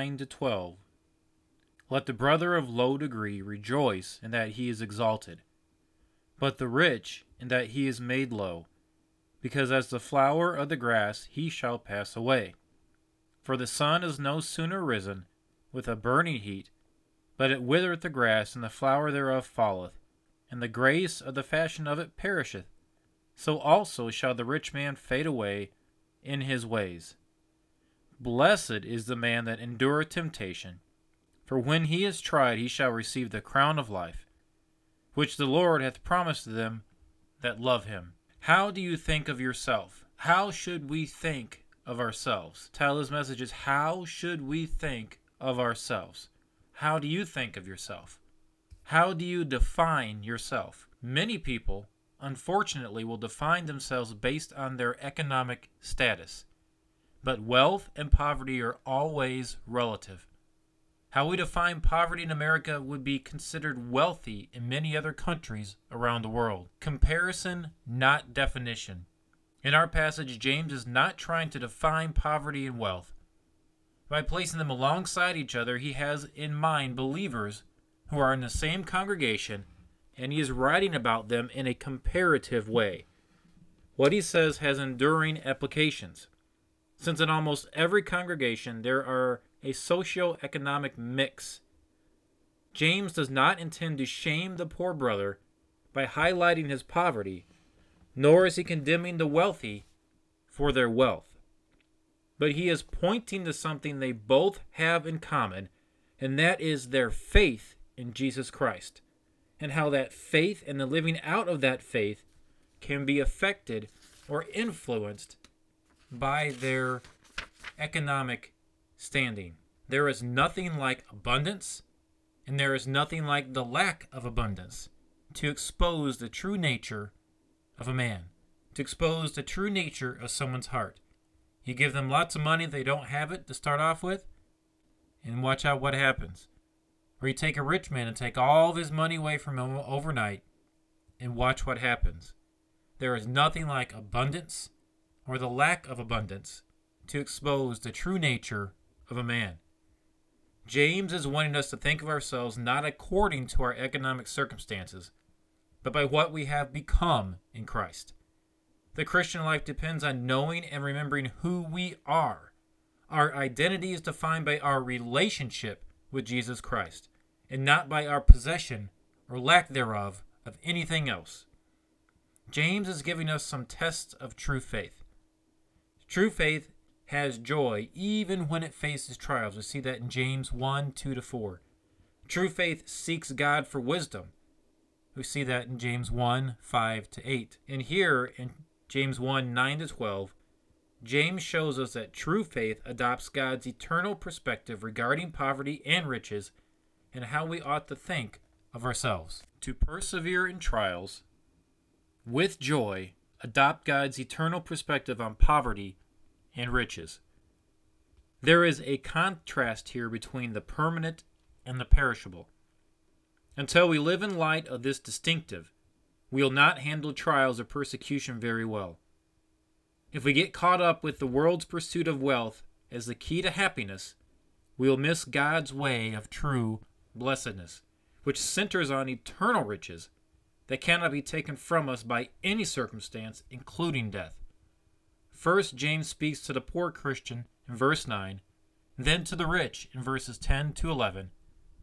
9 to 12. Let the brother of low degree rejoice in that he is exalted, but the rich in that he is made low, because as the flower of the grass he shall pass away. For the sun is no sooner risen with a burning heat, but it withereth the grass, and the flower thereof falleth, and the grace of the fashion of it perisheth. So also shall the rich man fade away in his ways. Blessed is the man that endureth temptation, for when he is tried he shall receive the crown of life, which the Lord hath promised them that love him. How do you think of yourself? How should we think of ourselves? Tyler's message is How should we think of ourselves? How do you think of yourself? How do you define yourself? Many people, unfortunately, will define themselves based on their economic status. But wealth and poverty are always relative. How we define poverty in America would be considered wealthy in many other countries around the world. Comparison, not definition. In our passage, James is not trying to define poverty and wealth. By placing them alongside each other, he has in mind believers who are in the same congregation, and he is writing about them in a comparative way. What he says has enduring applications since in almost every congregation there are a socio-economic mix. James does not intend to shame the poor brother by highlighting his poverty, nor is he condemning the wealthy for their wealth. But he is pointing to something they both have in common, and that is their faith in Jesus Christ, and how that faith and the living out of that faith can be affected or influenced by their economic standing. There is nothing like abundance, and there is nothing like the lack of abundance to expose the true nature of a man, to expose the true nature of someone's heart. You give them lots of money, they don't have it to start off with, and watch out what happens. Or you take a rich man and take all of his money away from him overnight, and watch what happens. There is nothing like abundance or the lack of abundance to expose the true nature of a man. James is wanting us to think of ourselves not according to our economic circumstances, but by what we have become in Christ. The Christian life depends on knowing and remembering who we are. Our identity is defined by our relationship with Jesus Christ, and not by our possession or lack thereof of anything else. James is giving us some tests of true faith. True faith has joy even when it faces trials. We see that in James 1 2 to 4. True faith seeks God for wisdom. We see that in James 1 5 to 8. And here in James 1 9 to 12, James shows us that true faith adopts God's eternal perspective regarding poverty and riches and how we ought to think of ourselves. To persevere in trials with joy adopt God's eternal perspective on poverty and riches. There is a contrast here between the permanent and the perishable. Until we live in light of this distinctive, we will not handle trials or persecution very well. If we get caught up with the world's pursuit of wealth as the key to happiness, we will miss God's way of true blessedness, which centers on eternal riches that cannot be taken from us by any circumstance, including death. First, James speaks to the poor Christian in verse 9, then to the rich in verses 10 to 11,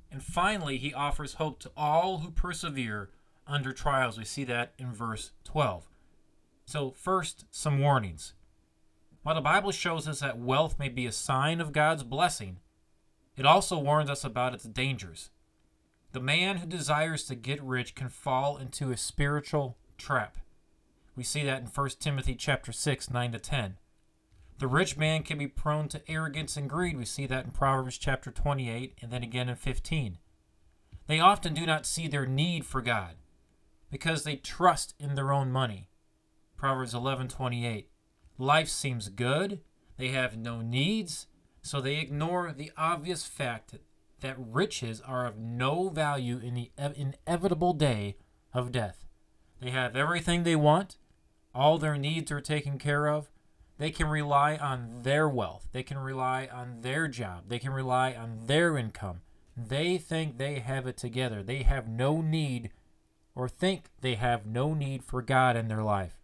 and finally, he offers hope to all who persevere under trials. We see that in verse 12. So, first, some warnings. While the Bible shows us that wealth may be a sign of God's blessing, it also warns us about its dangers. The man who desires to get rich can fall into a spiritual trap. We see that in 1 Timothy chapter 6, 9 to 10. The rich man can be prone to arrogance and greed. We see that in Proverbs chapter 28 and then again in 15. They often do not see their need for God because they trust in their own money. Proverbs 11:28. Life seems good, they have no needs, so they ignore the obvious fact that riches are of no value in the inevitable day of death. They have everything they want, all their needs are taken care of, They can rely on their wealth. They can rely on their job. They can rely on their income. They think they have it together. They have no need or think they have no need for God in their life.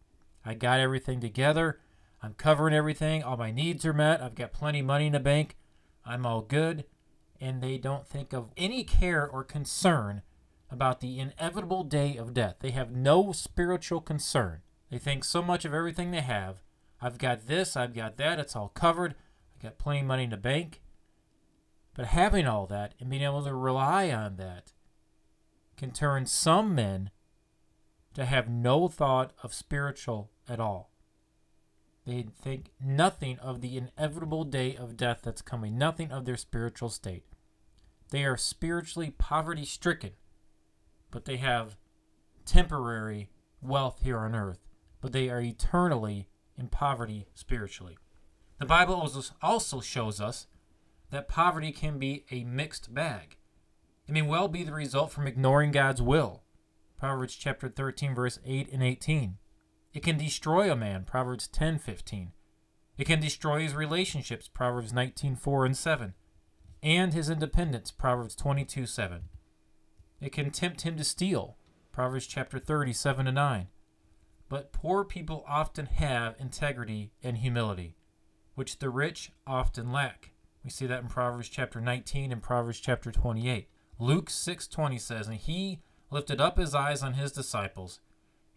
I got everything together. I'm covering everything. All my needs are met. I've got plenty of money in the bank. I'm all good. And they don't think of any care or concern about the inevitable day of death. They have no spiritual concern. They think so much of everything they have. I've got this, I've got that, it's all covered. I've got plenty of money in the bank. But having all that and being able to rely on that can turn some men to have no thought of spiritual at all. They think nothing of the inevitable day of death that's coming, nothing of their spiritual state. They are spiritually poverty stricken but they have temporary wealth here on earth, but they are eternally in poverty spiritually. The Bible also shows us that poverty can be a mixed bag. It may well be the result from ignoring God's will. Proverbs chapter 13 verse 8 and 18. It can destroy a man, Proverbs 10:15. It can destroy his relationships, Proverbs 19:4 and 7, and his independence, Proverbs 22 7. It can tempt him to steal. Proverbs chapter 30, 7 to 9. But poor people often have integrity and humility, which the rich often lack. We see that in Proverbs chapter 19 and Proverbs chapter 28. Luke 6:20 says, "And he lifted up his eyes on his disciples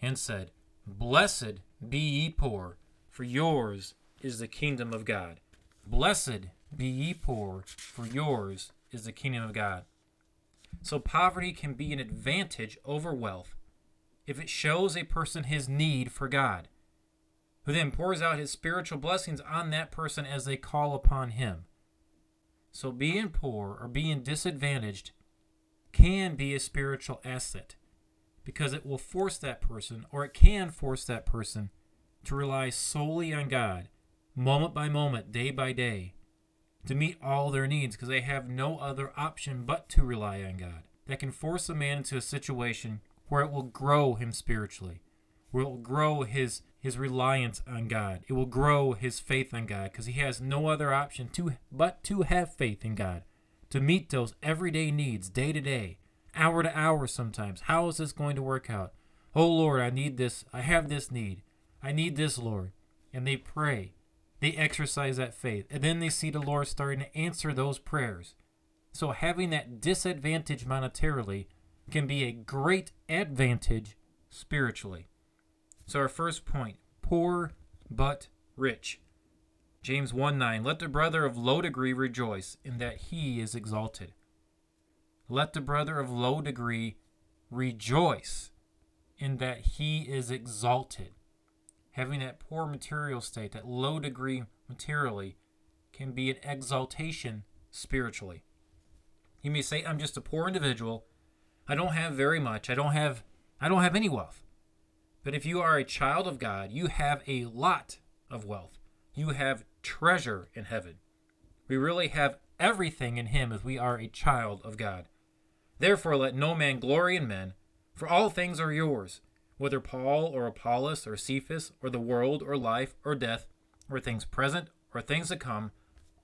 and said, Blessed be ye poor, for yours is the kingdom of God. Blessed be ye poor, for yours is the kingdom of God. So poverty can be an advantage over wealth if it shows a person his need for God, who then pours out his spiritual blessings on that person as they call upon him. So being poor or being disadvantaged can be a spiritual asset because it will force that person, or it can force that person, to rely solely on God, moment by moment, day by day, to meet all their needs because they have no other option but to rely on God. That can force a man into a situation where it will grow him spiritually, where it will grow his his reliance on God. It will grow his faith on God because he has no other option to but to have faith in God to meet those everyday needs day to day, hour to hour sometimes. How is this going to work out? Oh Lord, I need this. I have this need. I need this, Lord. And they pray they exercise that faith. And then they see the Lord starting to answer those prayers. So having that disadvantage monetarily can be a great advantage spiritually. So our first point, poor but rich. James 1 9, let the brother of low degree rejoice in that he is exalted. Let the brother of low degree rejoice in that he is exalted having that poor material state, that low degree materially, can be an exaltation spiritually. You may say, I'm just a poor individual. I don't have very much. I don't have I don't have any wealth. But if you are a child of God, you have a lot of wealth. You have treasure in heaven. We really have everything in him as we are a child of God. Therefore let no man glory in men, for all things are yours, whether Paul or Apollos or Cephas or the world or life or death or things present or things to come,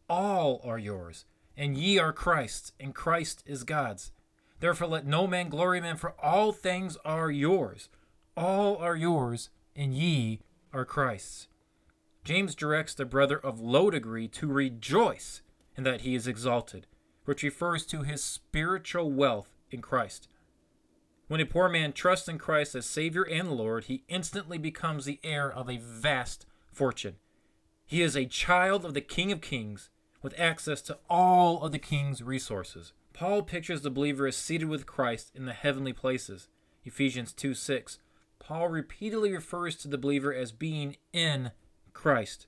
all are yours, and ye are Christ's, and Christ is God's. Therefore let no man glory man, for all things are yours. All are yours, and ye are Christ's. James directs the brother of low degree to rejoice in that he is exalted, which refers to his spiritual wealth in Christ. When a poor man trusts in Christ as Savior and Lord, he instantly becomes the heir of a vast fortune. He is a child of the King of Kings with access to all of the King's resources. Paul pictures the believer as seated with Christ in the heavenly places. Ephesians 2 6. Paul repeatedly refers to the believer as being in Christ,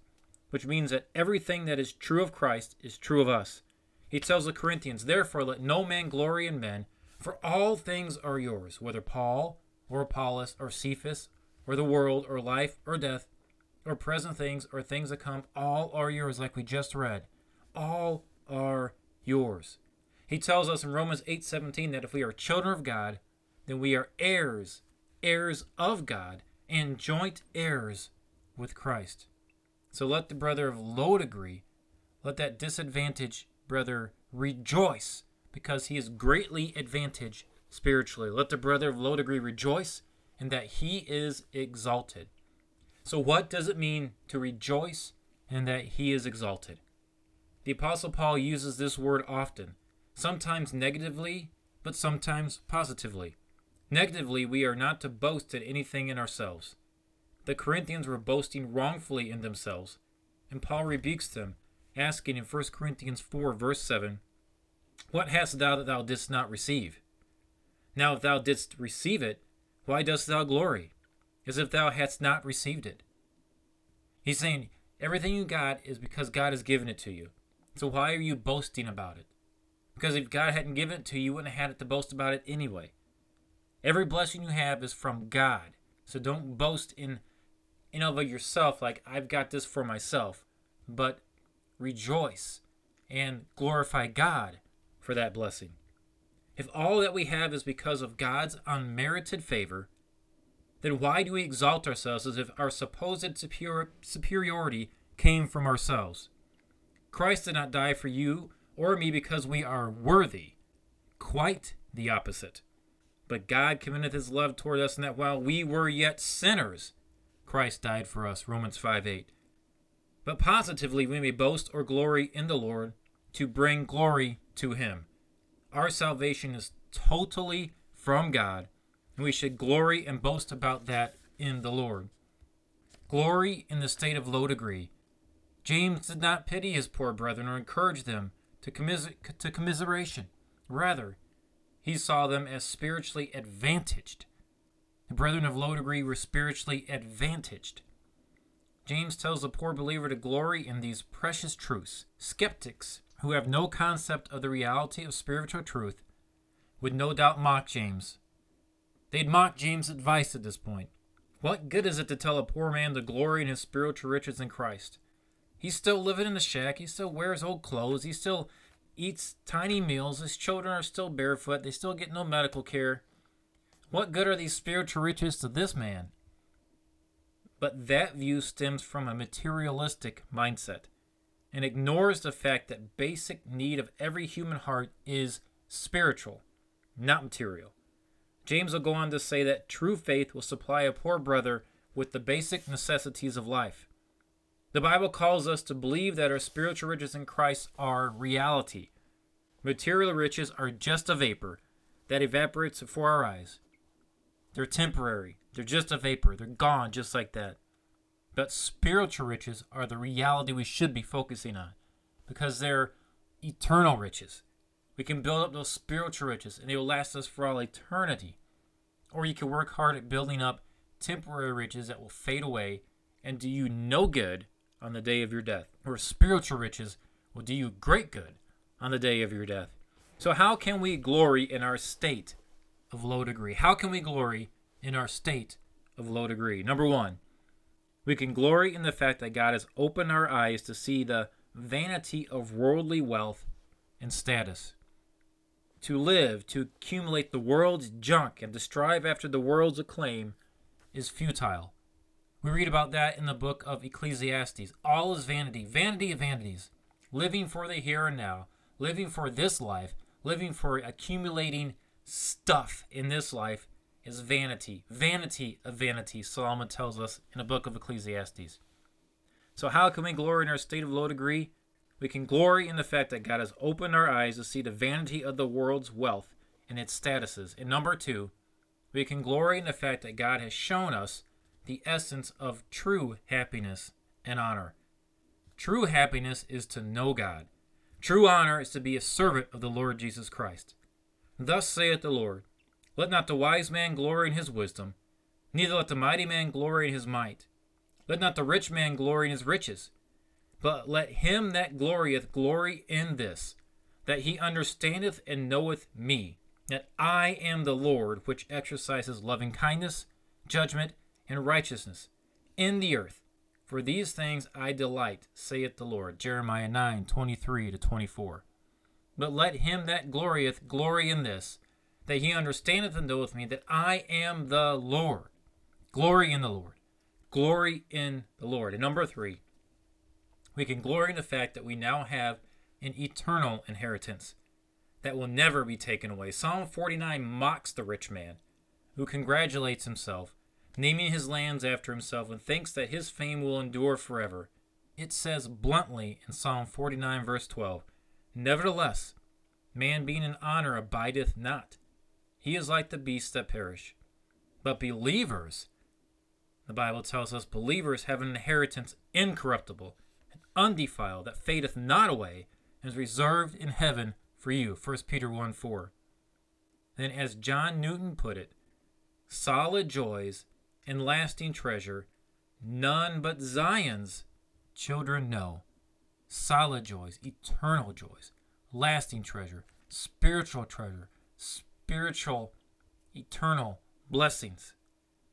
which means that everything that is true of Christ is true of us. He tells the Corinthians, Therefore, let no man glory in men, for all things are yours, whether Paul or Apollos or Cephas or the world or life or death or present things or things to come, all are yours, like we just read. All are yours. He tells us in Romans 8:17 that if we are children of God, then we are heirs, heirs of God, and joint heirs with Christ. So let the brother of low degree, let that disadvantaged brother rejoice because he is greatly advantaged spiritually. Let the brother of low degree rejoice in that he is exalted. So, what does it mean to rejoice in that he is exalted? The Apostle Paul uses this word often, sometimes negatively, but sometimes positively. Negatively, we are not to boast in anything in ourselves. The Corinthians were boasting wrongfully in themselves, and Paul rebukes them, asking in 1 Corinthians 4, verse 7, What hast thou that thou didst not receive? Now, if thou didst receive it, why dost thou glory, as if thou hadst not received it? He's saying, Everything you got is because God has given it to you. So why are you boasting about it? Because if God hadn't given it to you, you wouldn't have had it to boast about it anyway. Every blessing you have is from God. So don't boast in in of yourself like I've got this for myself, but rejoice and glorify God for that blessing. If all that we have is because of God's unmerited favor, then why do we exalt ourselves as if our supposed superior, superiority came from ourselves? Christ did not die for you or me because we are worthy. Quite the opposite. But God commendeth his love toward us in that while we were yet sinners, Christ died for us. Romans 5 8. But positively, we may boast or glory in the Lord to bring glory to him. Our salvation is totally from God, and we should glory and boast about that in the Lord. Glory in the state of low degree. James did not pity his poor brethren or encourage them to, commis- to commiseration. Rather, he saw them as spiritually advantaged. The brethren of low degree were spiritually advantaged. James tells the poor believer to glory in these precious truths. Skeptics who have no concept of the reality of spiritual truth would no doubt mock James. They'd mock James' advice at this point. What good is it to tell a poor man to glory in his spiritual riches in Christ? He's still living in the shack. He still wears old clothes. He still eats tiny meals. His children are still barefoot. They still get no medical care. What good are these spiritual riches to this man? But that view stems from a materialistic mindset and ignores the fact that basic need of every human heart is spiritual, not material. James will go on to say that true faith will supply a poor brother with the basic necessities of life. The Bible calls us to believe that our spiritual riches in Christ are reality. Material riches are just a vapor that evaporates before our eyes. They're temporary, they're just a vapor, they're gone just like that. But spiritual riches are the reality we should be focusing on because they're eternal riches. We can build up those spiritual riches and they will last us for all eternity. Or you can work hard at building up temporary riches that will fade away and do you no good on the day of your death, or spiritual riches will do you great good on the day of your death. So, how can we glory in our state of low degree? How can we glory in our state of low degree? Number one, we can glory in the fact that God has opened our eyes to see the vanity of worldly wealth and status. To live, to accumulate the world's junk, and to strive after the world's acclaim is futile. We read about that in the book of Ecclesiastes. All is vanity, vanity of vanities. Living for the here and now, living for this life, living for accumulating stuff in this life is vanity. Vanity of vanity, Solomon tells us in the book of Ecclesiastes. So, how can we glory in our state of low degree? We can glory in the fact that God has opened our eyes to see the vanity of the world's wealth and its statuses. And number two, we can glory in the fact that God has shown us the essence of true happiness and honor. True happiness is to know God. True honor is to be a servant of the Lord Jesus Christ. Thus saith the Lord Let not the wise man glory in his wisdom, neither let the mighty man glory in his might. Let not the rich man glory in his riches, but let him that glorieth glory in this, that he understandeth and knoweth me, that I am the Lord which exercises loving kindness, judgment, and righteousness in the earth. For these things I delight, saith the Lord. Jeremiah 9 23 to 24. But let him that glorieth glory in this, that he understandeth and knoweth me, that I am the Lord. Glory in the Lord. Glory in the Lord. And number three, We can glory in the fact that we now have an eternal inheritance that will never be taken away. Psalm 49 mocks the rich man who congratulates himself, naming his lands after himself, and thinks that his fame will endure forever. It says bluntly in Psalm 49, verse 12 Nevertheless, man being in honor abideth not. He is like the beasts that perish. But believers, the Bible tells us, believers have an inheritance incorruptible and undefiled that fadeth not away and is reserved in heaven for you. 1 Peter 1 4. Then, as John Newton put it, solid joys and lasting treasure, none but Zion's children know. Solid joys, eternal joys, lasting treasure, spiritual treasure, spiritual, eternal blessings,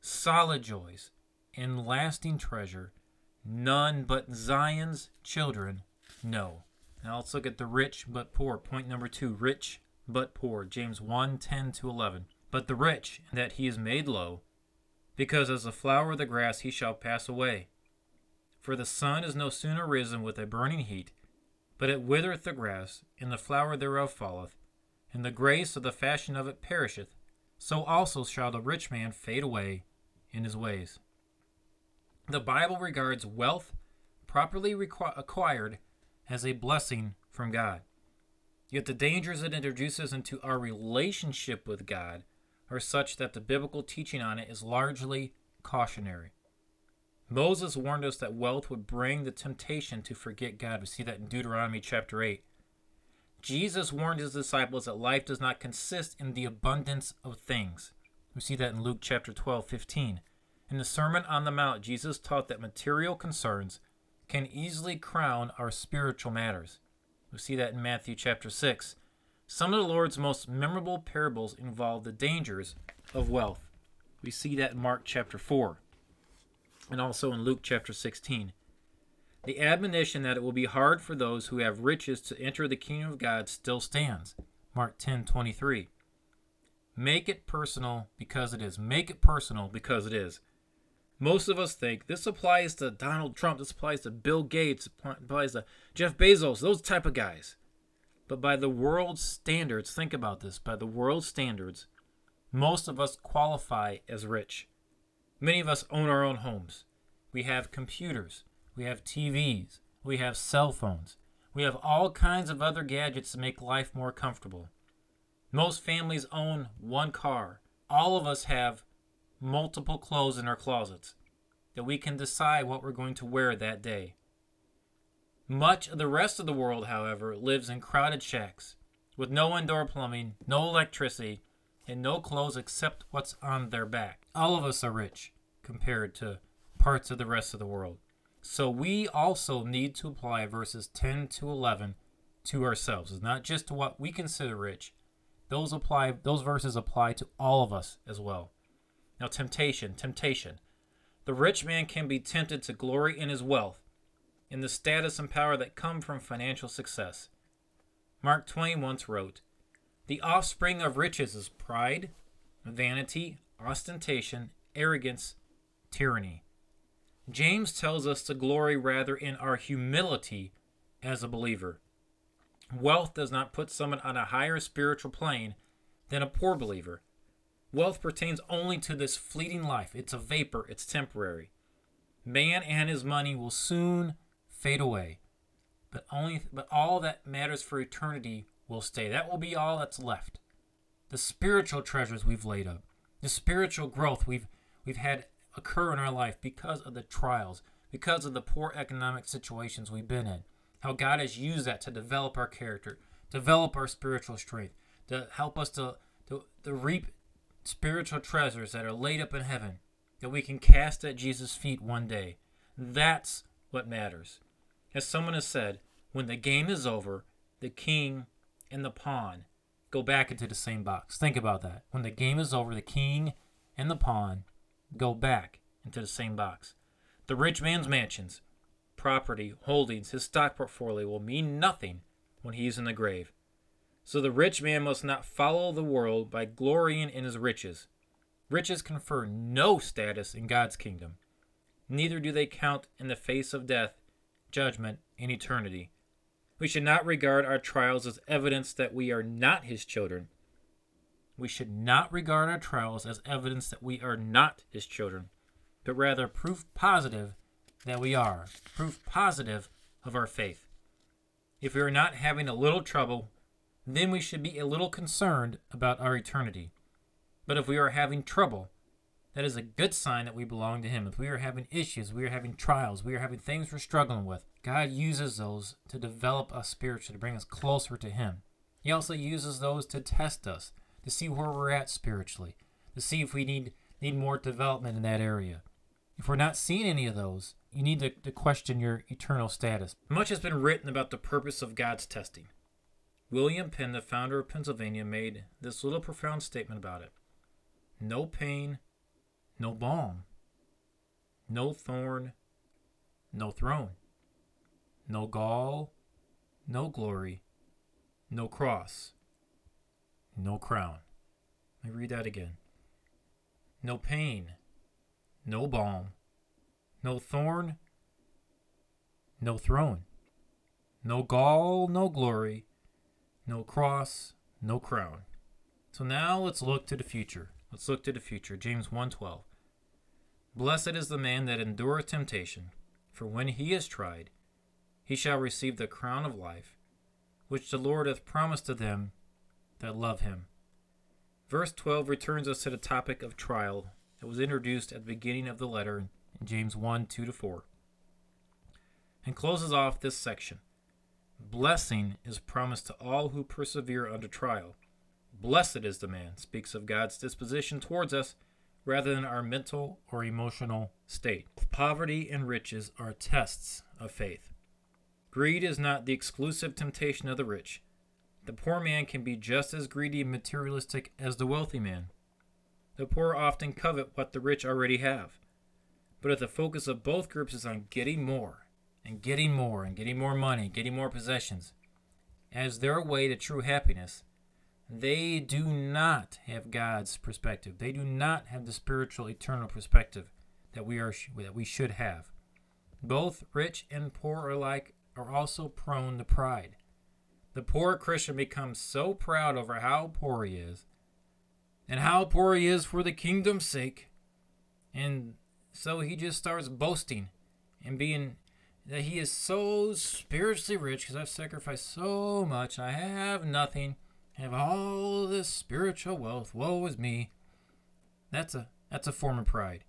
solid joys, and lasting treasure, none but Zion's children know. Now let's look at the rich but poor. Point number two rich but poor. James 1 10 to 11. But the rich, that he is made low, because as the flower of the grass he shall pass away. For the sun is no sooner risen with a burning heat, but it withereth the grass, and the flower thereof falleth, and the grace of the fashion of it perisheth. So also shall the rich man fade away in his ways. The Bible regards wealth properly requ- acquired as a blessing from God. Yet the dangers it introduces into our relationship with God are such that the biblical teaching on it is largely cautionary. Moses warned us that wealth would bring the temptation to forget God. We see that in Deuteronomy chapter 8. Jesus warned his disciples that life does not consist in the abundance of things. We see that in Luke chapter 12, 15. In the Sermon on the Mount, Jesus taught that material concerns can easily crown our spiritual matters. We see that in Matthew chapter 6. Some of the Lord's most memorable parables involve the dangers of wealth. We see that in Mark chapter 4 and also in Luke chapter 16. The admonition that it will be hard for those who have riches to enter the kingdom of God still stands. Mark 10:23. Make it personal because it is. Make it personal because it is. Most of us think this applies to Donald Trump, this applies to Bill Gates, applies to Jeff Bezos, those type of guys. But by the world's standards, think about this, by the world's standards, most of us qualify as rich. Many of us own our own homes. We have computers, we have TVs, we have cell phones, we have all kinds of other gadgets to make life more comfortable. Most families own one car. All of us have multiple clothes in our closets that we can decide what we're going to wear that day. Much of the rest of the world, however, lives in crowded shacks with no indoor plumbing, no electricity, and no clothes except what's on their back. All of us are rich compared to parts of the rest of the world. So we also need to apply verses 10 to 11 to ourselves. It's not just to what we consider rich. Those apply those verses apply to all of us as well. Now, temptation, temptation. The rich man can be tempted to glory in his wealth, in the status and power that come from financial success. Mark Twain once wrote, The offspring of riches is pride, vanity, ostentation, arrogance, tyranny. James tells us to glory rather in our humility as a believer. Wealth does not put someone on a higher spiritual plane than a poor believer. Wealth pertains only to this fleeting life. It's a vapor, it's temporary. Man and his money will soon fade away. But only but all that matters for eternity will stay. That will be all that's left. The spiritual treasures we've laid up, the spiritual growth we've we've had occur in our life because of the trials, because of the poor economic situations we've been in. How God has used that to develop our character, develop our spiritual strength, to help us to, to, to reap spiritual treasures that are laid up in heaven that we can cast at Jesus' feet one day. That's what matters. As someone has said, when the game is over, the king and the pawn go back into the same box. Think about that. When the game is over, the king and the pawn go back into the same box. The rich man's mansions, property, holdings, his stock portfolio will mean nothing when he is in the grave. So the rich man must not follow the world by glorying in his riches. Riches confer no status in God's kingdom. Neither do they count in the face of death, judgment, and eternity. We should not regard our trials as evidence that we are not His children. We should not regard our trials as evidence that we are not His children, but rather proof positive that we are, proof positive of our faith. If we are not having a little trouble, then we should be a little concerned about our eternity. But if we are having trouble, that is a good sign that we belong to Him. If we are having issues, we are having trials, we are having things we're struggling with, God uses those to develop us spiritually, to bring us closer to Him. He also uses those to test us, to see where we're at spiritually, to see if we need, need more development in that area. If we're not seeing any of those, you need to, to question your eternal status. Much has been written about the purpose of God's testing. William Penn, the founder of Pennsylvania, made this little profound statement about it No pain, no balm, no thorn, no throne, no gall, no glory, no cross, no crown. Let me read that again. No pain, no balm, no thorn, no throne, no gall, no glory, no cross, no crown. So now let's look to the future. Let's look to the future. James 1:12. Blessed is the man that endureth temptation, for when he is tried, he shall receive the crown of life, which the Lord hath promised to them that love him. Verse 12 returns us to the topic of trial that was introduced at the beginning of the letter in James 1 2 to 4, and closes off this section. Blessing is promised to all who persevere under trial. Blessed is the man, speaks of God's disposition towards us rather than our mental or emotional state. Poverty and riches are tests of faith. Greed is not the exclusive temptation of the rich. The poor man can be just as greedy and materialistic as the wealthy man. The poor often covet what the rich already have. But if the focus of both groups is on getting more, and getting more, and getting more money, getting more possessions, as their way to true happiness, they do not have God's perspective. They do not have the spiritual, eternal perspective that we are that we should have. Both rich and poor alike are also prone to pride. The poor Christian becomes so proud over how poor he is and how poor he is for the kingdom's sake. And so he just starts boasting and being that he is so spiritually rich because I've sacrificed so much. I have nothing. I have all this spiritual wealth. Woe is me. That's a that's a form of pride.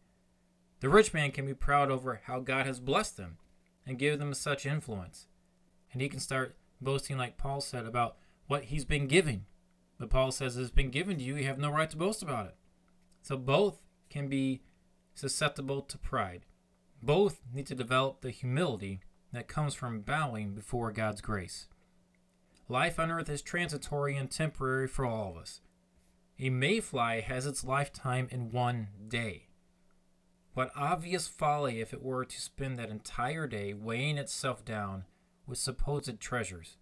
The rich man can be proud over how God has blessed them and given them such influence. And he can start boasting like Paul said about what he's been giving but Paul says it's been given to you, you have no right to boast about it. So both can be susceptible to pride. Both need to develop the humility that comes from bowing before God's grace. Life on earth is transitory and temporary for all of us. A mayfly has its lifetime in one day. What obvious folly if it were to spend that entire day weighing itself down with supposed treasures.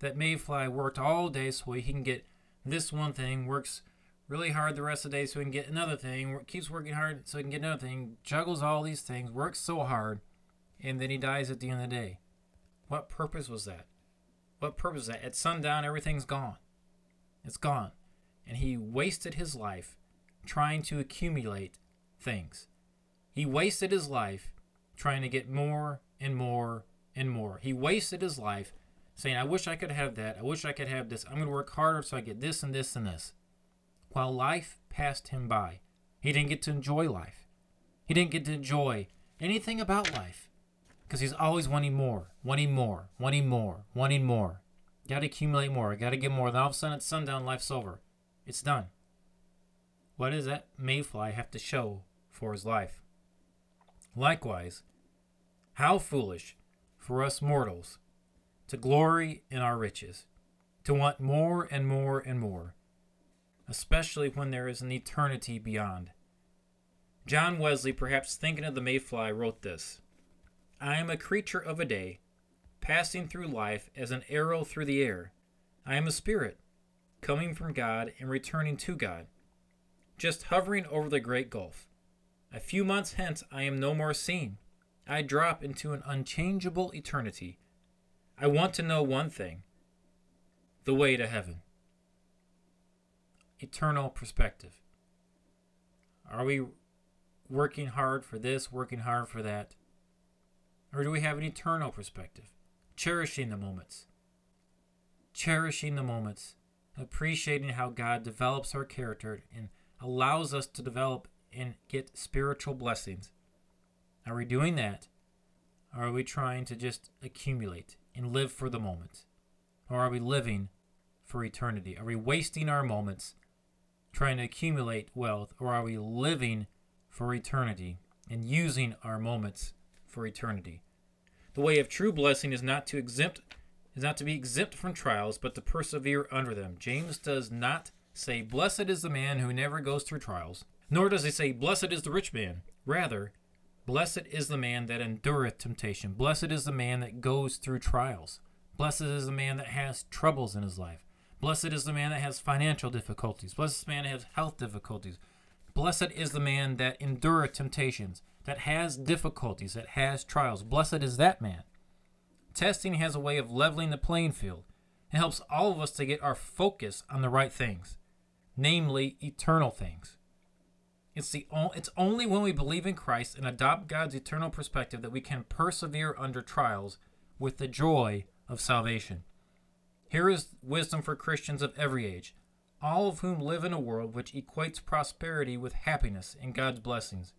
That mayfly worked all day so he can get this one thing, works really hard the rest of the day so he can get another thing, keeps working hard so he can get another thing, juggles all these things, works so hard, and then he dies at the end of the day. What purpose was that? What purpose is that? At sundown, everything's gone. It's gone. And he wasted his life trying to accumulate things. He wasted his life trying to get more and more and more. He wasted his life saying, I wish I could have that. I wish I could have this. I'm going to work harder so I get this and this and this. While life passed him by, he didn't get to enjoy life. He didn't get to enjoy anything about life because he's always wanting more, wanting more, wanting more, wanting more. Got to accumulate more. Got to get more. Then all of a sudden it's sundown, life's over. It's done. What does that mayfly have to show for his life? Likewise, how foolish for us mortals to glory in our riches, to want more and more and more, especially when there is an eternity beyond. John Wesley, perhaps thinking of the mayfly, wrote this I am a creature of a day, passing through life as an arrow through the air. I am a spirit, coming from God and returning to God, just hovering over the great gulf. A few months hence I am no more seen. I drop into an unchangeable eternity I want to know one thing the way to heaven, eternal perspective. Are we working hard for this, working hard for that? Or do we have an eternal perspective? Cherishing the moments. Cherishing the moments. Appreciating how God develops our character and allows us to develop and get spiritual blessings. Are we doing that? Or are we trying to just accumulate and live for the moment? Or are we living for eternity? Are we wasting our moments trying to accumulate wealth? Or are we living for eternity and using our moments for eternity? The way of true blessing is not to exempt is not to be exempt from trials, but to persevere under them. James does not say, Blessed is the man who never goes through trials, nor does he say, Blessed is the rich man. Rather, Blessed is the man that endureth temptation. Blessed is the man that goes through trials. Blessed is the man that has troubles in his life. Blessed is the man that has financial difficulties. Blessed is the man that has health difficulties. Blessed is the man that endureth temptations, that has difficulties, that has trials. Blessed is that man. Testing has a way of leveling the playing field. It helps all of us to get our focus on the right things, namely eternal things. It's the it's only when we believe in Christ and adopt God's eternal perspective that we can persevere under trials with the joy of salvation. Here is wisdom for Christians of every age, all of whom live in a world which equates prosperity with happiness and God's blessings,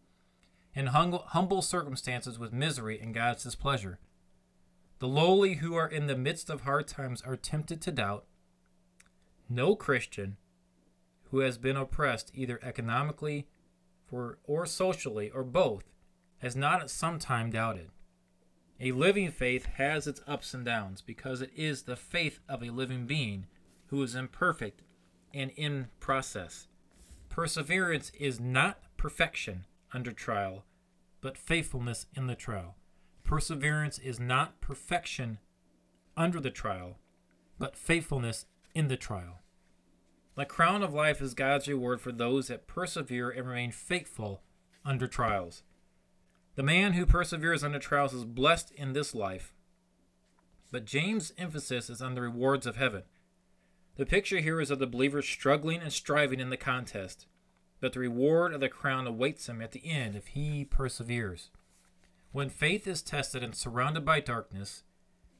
and humble circumstances with misery and God's displeasure. The lowly who are in the midst of hard times are tempted to doubt. No Christian who has been oppressed either economically for or socially or both has not at some time doubted. A living faith has its ups and downs because it is the faith of a living being who is imperfect and in process. Perseverance is not perfection under trial, but faithfulness in the trial. Perseverance is not perfection under the trial, but faithfulness in the trial. The crown of life is God's reward for those that persevere and remain faithful under trials. The man who perseveres under trials is blessed in this life. But James' emphasis is on the rewards of heaven. The picture here is of the believer struggling and striving in the contest, but the reward of the crown awaits him at the end if he perseveres. When faith is tested and surrounded by darkness,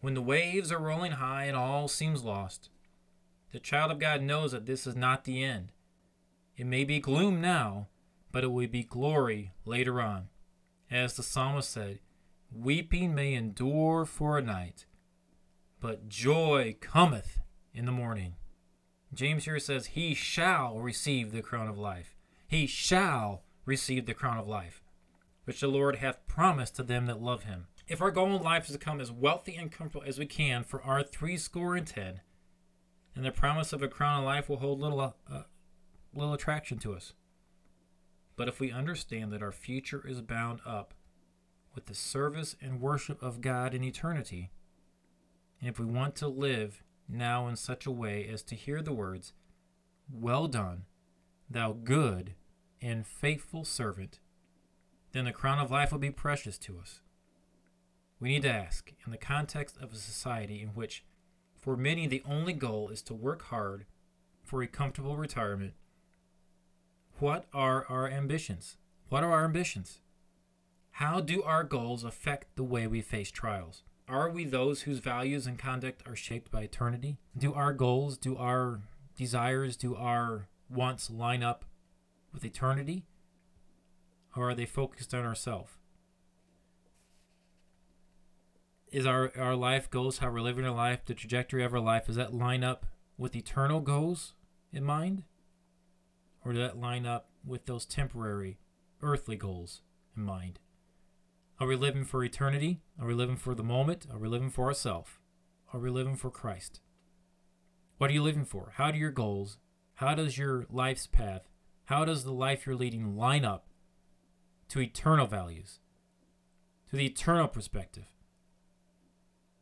when the waves are rolling high and all seems lost, the child of God knows that this is not the end. It may be gloom now, but it will be glory later on. As the psalmist said, Weeping may endure for a night, but joy cometh in the morning. James here says, He shall receive the crown of life. He shall receive the crown of life, which the Lord hath promised to them that love him. If our goal in life is to come as wealthy and comfortable as we can for our three score and ten, and the promise of a crown of life will hold little, uh, little attraction to us. But if we understand that our future is bound up with the service and worship of God in eternity, and if we want to live now in such a way as to hear the words, Well done, thou good and faithful servant, then the crown of life will be precious to us. We need to ask, in the context of a society in which for many, the only goal is to work hard for a comfortable retirement. What are our ambitions? What are our ambitions? How do our goals affect the way we face trials? Are we those whose values and conduct are shaped by eternity? Do our goals, do our desires, do our wants line up with eternity? Or are they focused on ourselves? Is our our life goals, how we're living our life, the trajectory of our life, does that line up with eternal goals in mind? Or does that line up with those temporary earthly goals in mind? Are we living for eternity? Are we living for the moment? Are we living for ourselves? Are we living for Christ? What are you living for? How do your goals, how does your life's path, how does the life you're leading line up to eternal values, to the eternal perspective?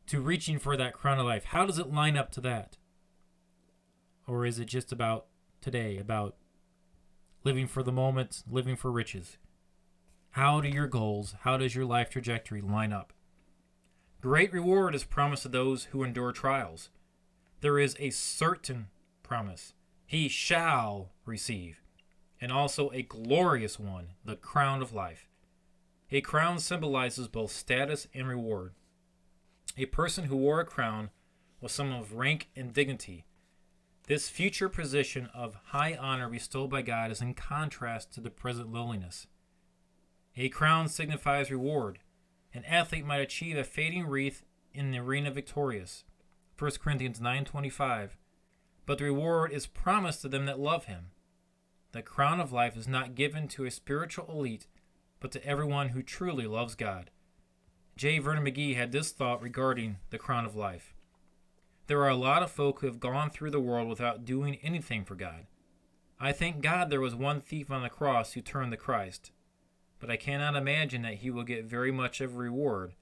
To reaching for that crown of life? How does it line up to that? Or is it just about today, about living for the moment, living for riches? How do your goals, how does your life trajectory line up? Great reward is promised to those who endure trials. There is a certain promise. He shall receive, and also a glorious one, the crown of life. A crown symbolizes both status and reward. A person who wore a crown was someone of rank and dignity. This future position of high honor bestowed by God is in contrast to the present lowliness. A crown signifies reward. An athlete might achieve a fading wreath in the arena victorious. 1 Corinthians 9:25. But the reward is promised to them that love him. The crown of life is not given to a spiritual elite, but to everyone who truly loves God. J. Vernon McGee had this thought regarding the crown of life. There are a lot of folk who have gone through the world without doing anything for God. I thank God there was one thief on the cross who turned to Christ, but I cannot imagine that he will get very much of a reward,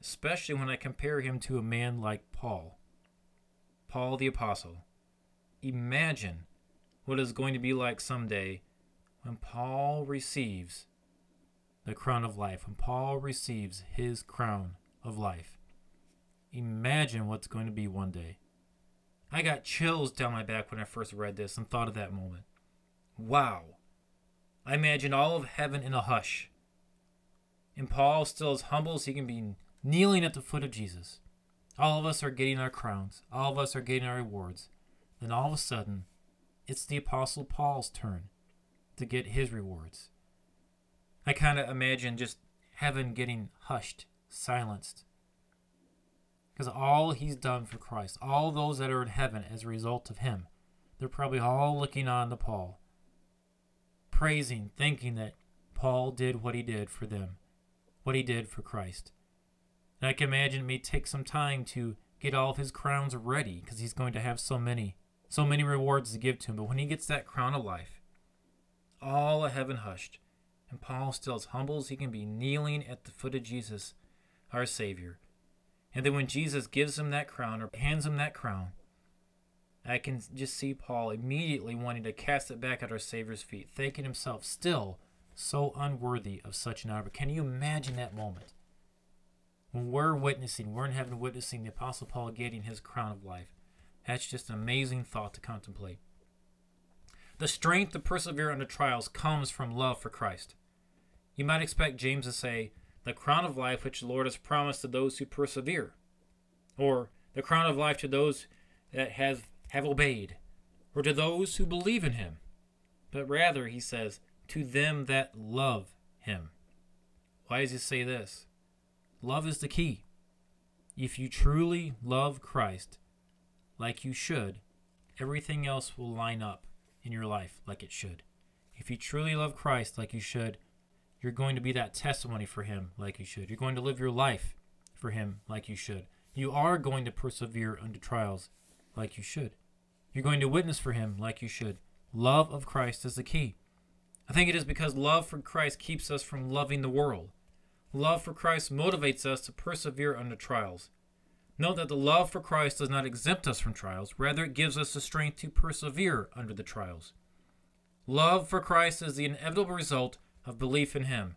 especially when I compare him to a man like Paul. Paul the Apostle. Imagine what it's going to be like someday when Paul receives the crown of life, when Paul receives his crown of life. Imagine what's going to be one day. I got chills down my back when I first read this and thought of that moment. Wow. I imagine all of heaven in a hush. And Paul, still as humble as he can be, kneeling at the foot of Jesus. All of us are getting our crowns, all of us are getting our rewards. Then all of a sudden, it's the Apostle Paul's turn to get his rewards. I kind of imagine just heaven getting hushed, silenced. Because all he's done for Christ, all those that are in heaven as a result of him, they're probably all looking on to Paul, praising, thinking that Paul did what he did for them, what he did for Christ. And I can imagine it may take some time to get all of his crowns ready because he's going to have so many, so many rewards to give to him. But when he gets that crown of life, all of heaven hushed, and Paul, still as humble as he can be, kneeling at the foot of Jesus, our Savior. And then when Jesus gives him that crown or hands him that crown, I can just see Paul immediately wanting to cast it back at our Savior's feet, thinking himself still so unworthy of such an honor. Can you imagine that moment? When we're witnessing, we're in heaven witnessing the Apostle Paul getting his crown of life. That's just an amazing thought to contemplate. The strength to persevere under trials comes from love for Christ. You might expect James to say, The crown of life which the Lord has promised to those who persevere, or the crown of life to those that have, have obeyed, or to those who believe in him. But rather, he says, To them that love him. Why does he say this? Love is the key. If you truly love Christ, like you should, everything else will line up in your life like it should. If you truly love Christ like you should, you're going to be that testimony for Him like you should. You're going to live your life for Him like you should. You are going to persevere under trials like you should. You're going to witness for Him like you should. Love of Christ is the key. I think it is because love for Christ keeps us from loving the world. Love for Christ motivates us to persevere under trials. Note that the love for Christ does not exempt us from trials, rather, it gives us the strength to persevere under the trials. Love for Christ is the inevitable result of belief in him.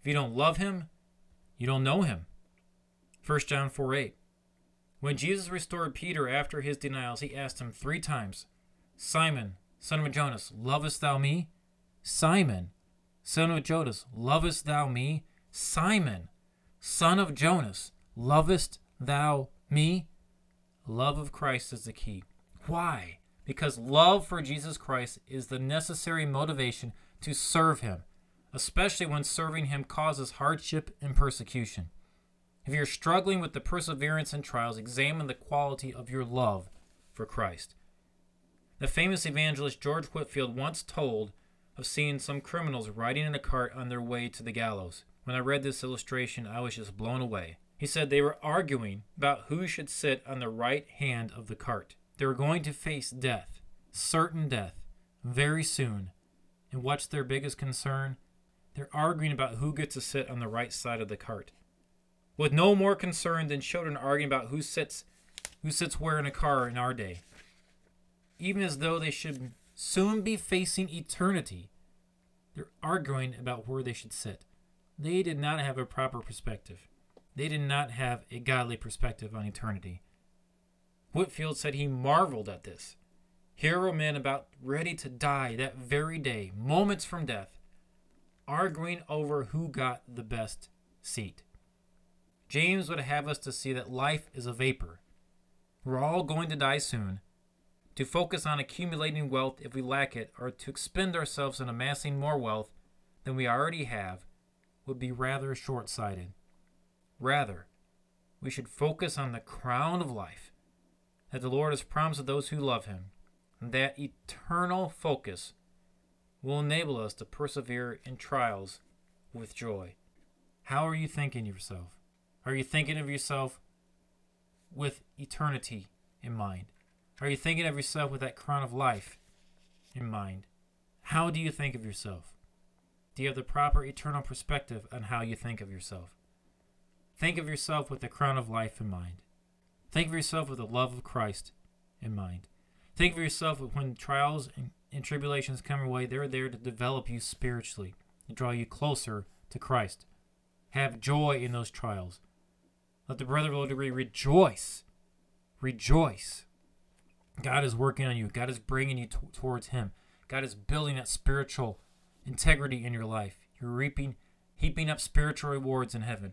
If you don't love him, you don't know him. 1 John 4 8. When Jesus restored Peter after his denials, he asked him three times, Simon, son of Jonas, lovest thou me? Simon, son of Jonas, lovest thou me? Simon, son of Jonas, lovest thou me? Love of Christ is the key. Why? Because love for Jesus Christ is the necessary motivation to serve him especially when serving Him causes hardship and persecution. If you're struggling with the perseverance and trials, examine the quality of your love for Christ. The famous evangelist George Whitefield once told of seeing some criminals riding in a cart on their way to the gallows. When I read this illustration, I was just blown away. He said they were arguing about who should sit on the right hand of the cart. They were going to face death, certain death, very soon. And what's their biggest concern? They're arguing about who gets to sit on the right side of the cart. With no more concern than children arguing about who sits who sits where in a car in our day. Even as though they should soon be facing eternity, they're arguing about where they should sit. They did not have a proper perspective. They did not have a godly perspective on eternity. Whitefield said he marveled at this. Here were men about ready to die that very day, moments from death, arguing over who got the best seat. James would have us to see that life is a vapor. We're all going to die soon. To focus on accumulating wealth if we lack it, or to expend ourselves in amassing more wealth than we already have, would be rather short sighted. Rather, we should focus on the crown of life that the Lord has promised to those who love Him, and that eternal focus will enable us to persevere in trials with joy. How are you thinking of yourself? Are you thinking of yourself with eternity in mind? Are you thinking of yourself with that crown of life in mind? How do you think of yourself? Do you have the proper eternal perspective on how you think of yourself? Think of yourself with the crown of life in mind. Think of yourself with the love of Christ in mind. Think of yourself when trials and, and tribulations come your way, they're there to develop you spiritually, to draw you closer to Christ. Have joy in those trials. Let the brother of low degree rejoice. Rejoice. God is working on you. God is bringing you t- towards Him. God is building that spiritual integrity in your life. You're reaping, heaping up spiritual rewards in heaven.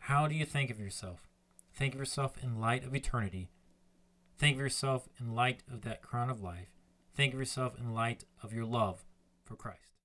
How do you think of yourself? Think of yourself in light of eternity. Think of yourself in light of that crown of life. Think of yourself in light of your love for Christ.